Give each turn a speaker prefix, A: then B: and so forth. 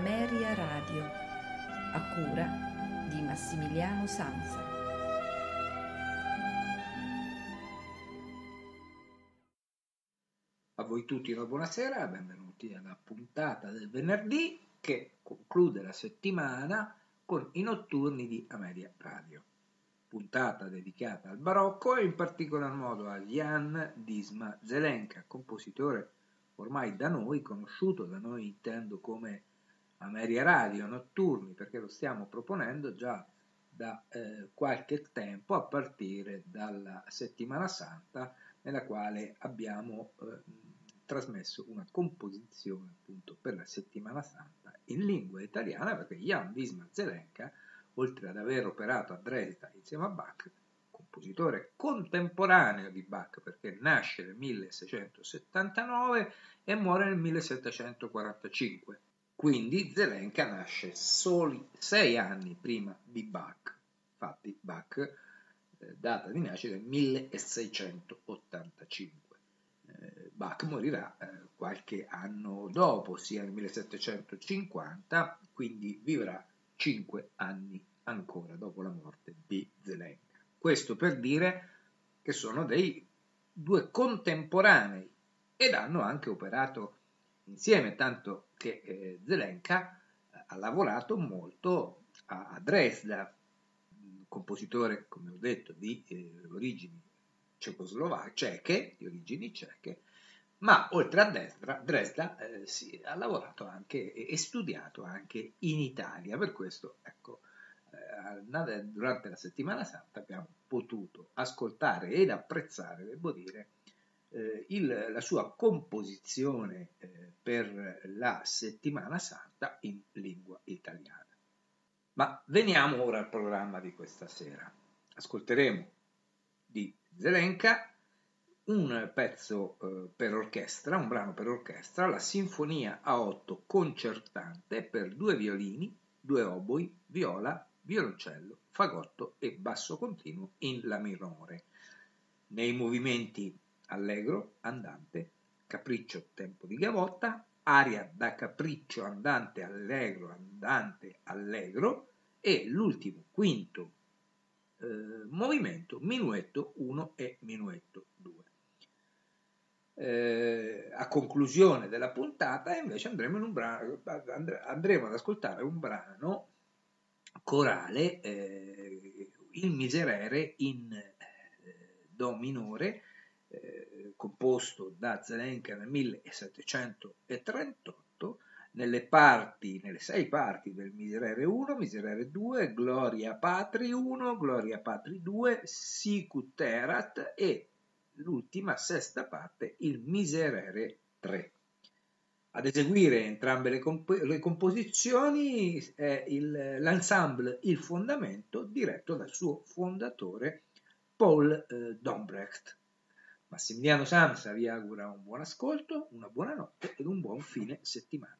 A: Ameria Radio, a cura di Massimiliano Sanza.
B: A voi tutti una buonasera, benvenuti alla puntata del venerdì che conclude la settimana con i notturni di Ameria Radio. Puntata dedicata al barocco e in particolar modo a Jan Disma Zelenka, compositore ormai da noi conosciuto, da noi intendo come Ameria Radio Notturni, perché lo stiamo proponendo già da eh, qualche tempo a partire dalla settimana santa nella quale abbiamo eh, trasmesso una composizione appunto per la settimana santa in lingua italiana perché Jan Wismar Zelenka oltre ad aver operato a Dresda insieme a Bach compositore contemporaneo di Bach perché nasce nel 1679 e muore nel 1745. Quindi Zelenka nasce soli sei anni prima di Bach. Infatti Bach, eh, data di nascita è 1685. Eh, Bach morirà eh, qualche anno dopo, sia nel 1750, quindi vivrà cinque anni ancora dopo la morte di Zelenka. Questo per dire che sono dei due contemporanei ed hanno anche operato insieme, tanto che eh, Zelenka eh, ha lavorato molto a, a, Dresda, compositore, come ho detto, di eh, origini cecoslovache, ceche, di origini ceche, ma oltre a Dresda, Dresda eh, sì, ha lavorato anche e, e studiato anche in Italia, per questo ecco, eh, durante la settimana santa abbiamo potuto ascoltare ed apprezzare, devo dire, eh, il, la sua composizione eh, per la settimana santa in lingua italiana. Ma veniamo ora al programma di questa sera. Ascolteremo di Zelenka un pezzo eh, per orchestra, un brano per orchestra, la Sinfonia a otto concertante per due violini, due oboi, viola violoncello, fagotto e basso continuo in La minore. Nei movimenti allegro, andante, capriccio, tempo di gavotta, aria da capriccio, andante, allegro, andante, allegro e l'ultimo, quinto eh, movimento, minuetto 1 e minuetto 2. Eh, a conclusione della puntata invece andremo, brano, andremo ad ascoltare un brano corale eh, il Miserere in eh, Do minore, eh, composto da Zelenka nel 1738, nelle parti, nelle sei parti del Miserere 1, Miserere 2, Gloria Patri 1, Gloria Patri 2, Sicut Erat e l'ultima sesta parte, il Miserere 3. Ad eseguire entrambe le, comp- le composizioni è il, l'ensemble Il Fondamento diretto dal suo fondatore Paul eh, Dombrecht. Massimiliano Samsa vi augura un buon ascolto, una buona notte ed un buon fine settimana.